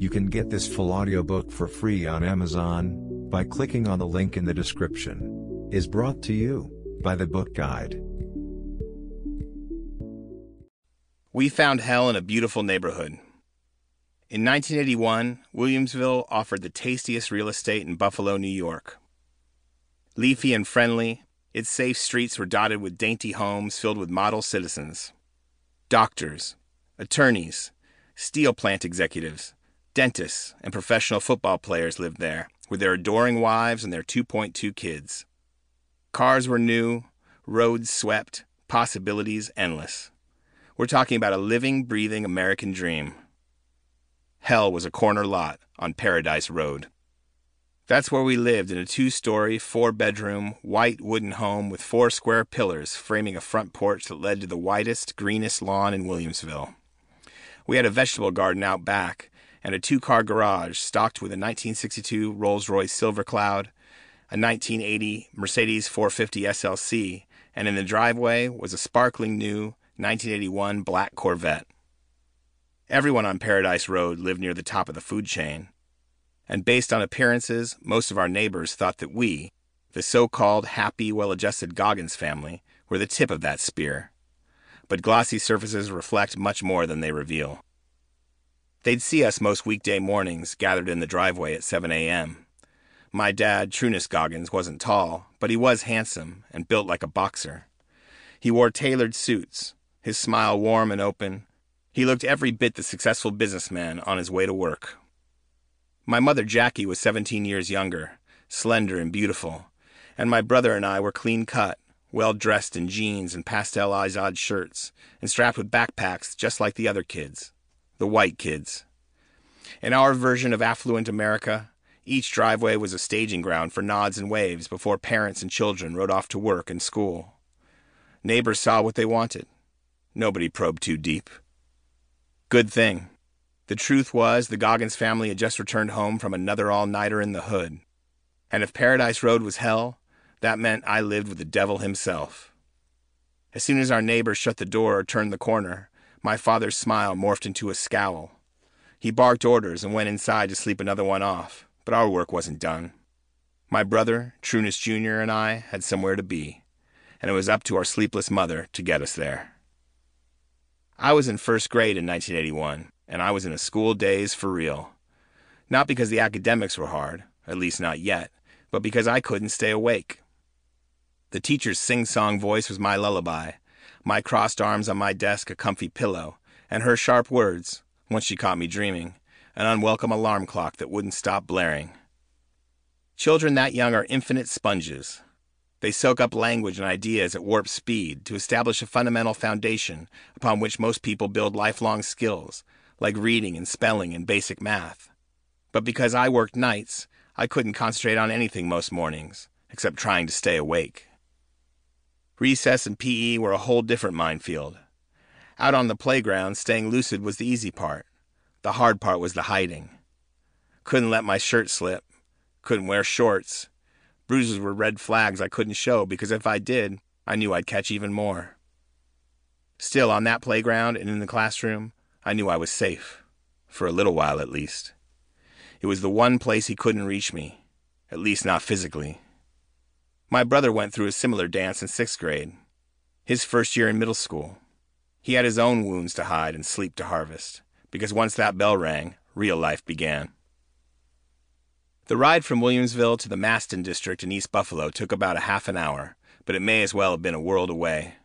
You can get this full audiobook for free on Amazon by clicking on the link in the description. Is brought to you by the Book Guide. We found hell in a beautiful neighborhood. In 1981, Williamsville offered the tastiest real estate in Buffalo, New York. Leafy and friendly, its safe streets were dotted with dainty homes filled with model citizens. Doctors, attorneys, steel plant executives, dentists, and professional football players lived there, with their adoring wives and their 2.2 kids. Cars were new, roads swept, possibilities endless. We're talking about a living, breathing American dream. Hell was a corner lot on Paradise Road. That's where we lived in a two story, four bedroom, white wooden home with four square pillars framing a front porch that led to the widest, greenest lawn in Williamsville. We had a vegetable garden out back and a two car garage stocked with a 1962 Rolls Royce Silver Cloud, a 1980 Mercedes 450 SLC, and in the driveway was a sparkling new 1981 black Corvette. Everyone on Paradise Road lived near the top of the food chain. And based on appearances, most of our neighbors thought that we, the so called happy, well adjusted Goggins family, were the tip of that spear. But glossy surfaces reflect much more than they reveal. They'd see us most weekday mornings gathered in the driveway at 7 a.m. My dad, Trunis Goggins, wasn't tall, but he was handsome and built like a boxer. He wore tailored suits, his smile warm and open. He looked every bit the successful businessman on his way to work. My mother, Jackie, was 17 years younger, slender and beautiful, and my brother and I were clean cut, well dressed in jeans and pastel Izod shirts, and strapped with backpacks just like the other kids, the white kids. In our version of affluent America, each driveway was a staging ground for nods and waves before parents and children rode off to work and school. Neighbors saw what they wanted. Nobody probed too deep. Good thing. The truth was, the Goggins family had just returned home from another all nighter in the hood. And if Paradise Road was hell, that meant I lived with the devil himself. As soon as our neighbors shut the door or turned the corner, my father's smile morphed into a scowl. He barked orders and went inside to sleep another one off, but our work wasn't done. My brother, Trunis Jr., and I had somewhere to be, and it was up to our sleepless mother to get us there. I was in first grade in 1981, and I was in a school daze for real. Not because the academics were hard, at least not yet, but because I couldn't stay awake. The teacher's sing song voice was my lullaby, my crossed arms on my desk a comfy pillow, and her sharp words, once she caught me dreaming, an unwelcome alarm clock that wouldn't stop blaring. Children that young are infinite sponges, they soak up language and ideas at warp speed to establish a fundamental foundation upon which most people build lifelong skills, like reading and spelling and basic math. But because I worked nights, I couldn't concentrate on anything most mornings, except trying to stay awake. Recess and PE were a whole different minefield. Out on the playground, staying lucid was the easy part. The hard part was the hiding. Couldn't let my shirt slip. Couldn't wear shorts Bruises were red flags I couldn't show because if I did, I knew I'd catch even more. Still, on that playground and in the classroom, I knew I was safe. For a little while, at least. It was the one place he couldn't reach me, at least not physically. My brother went through a similar dance in sixth grade, his first year in middle school. He had his own wounds to hide and sleep to harvest, because once that bell rang, real life began. The ride from Williamsville to the Masten district in East Buffalo took about a half an hour, but it may as well have been a world away.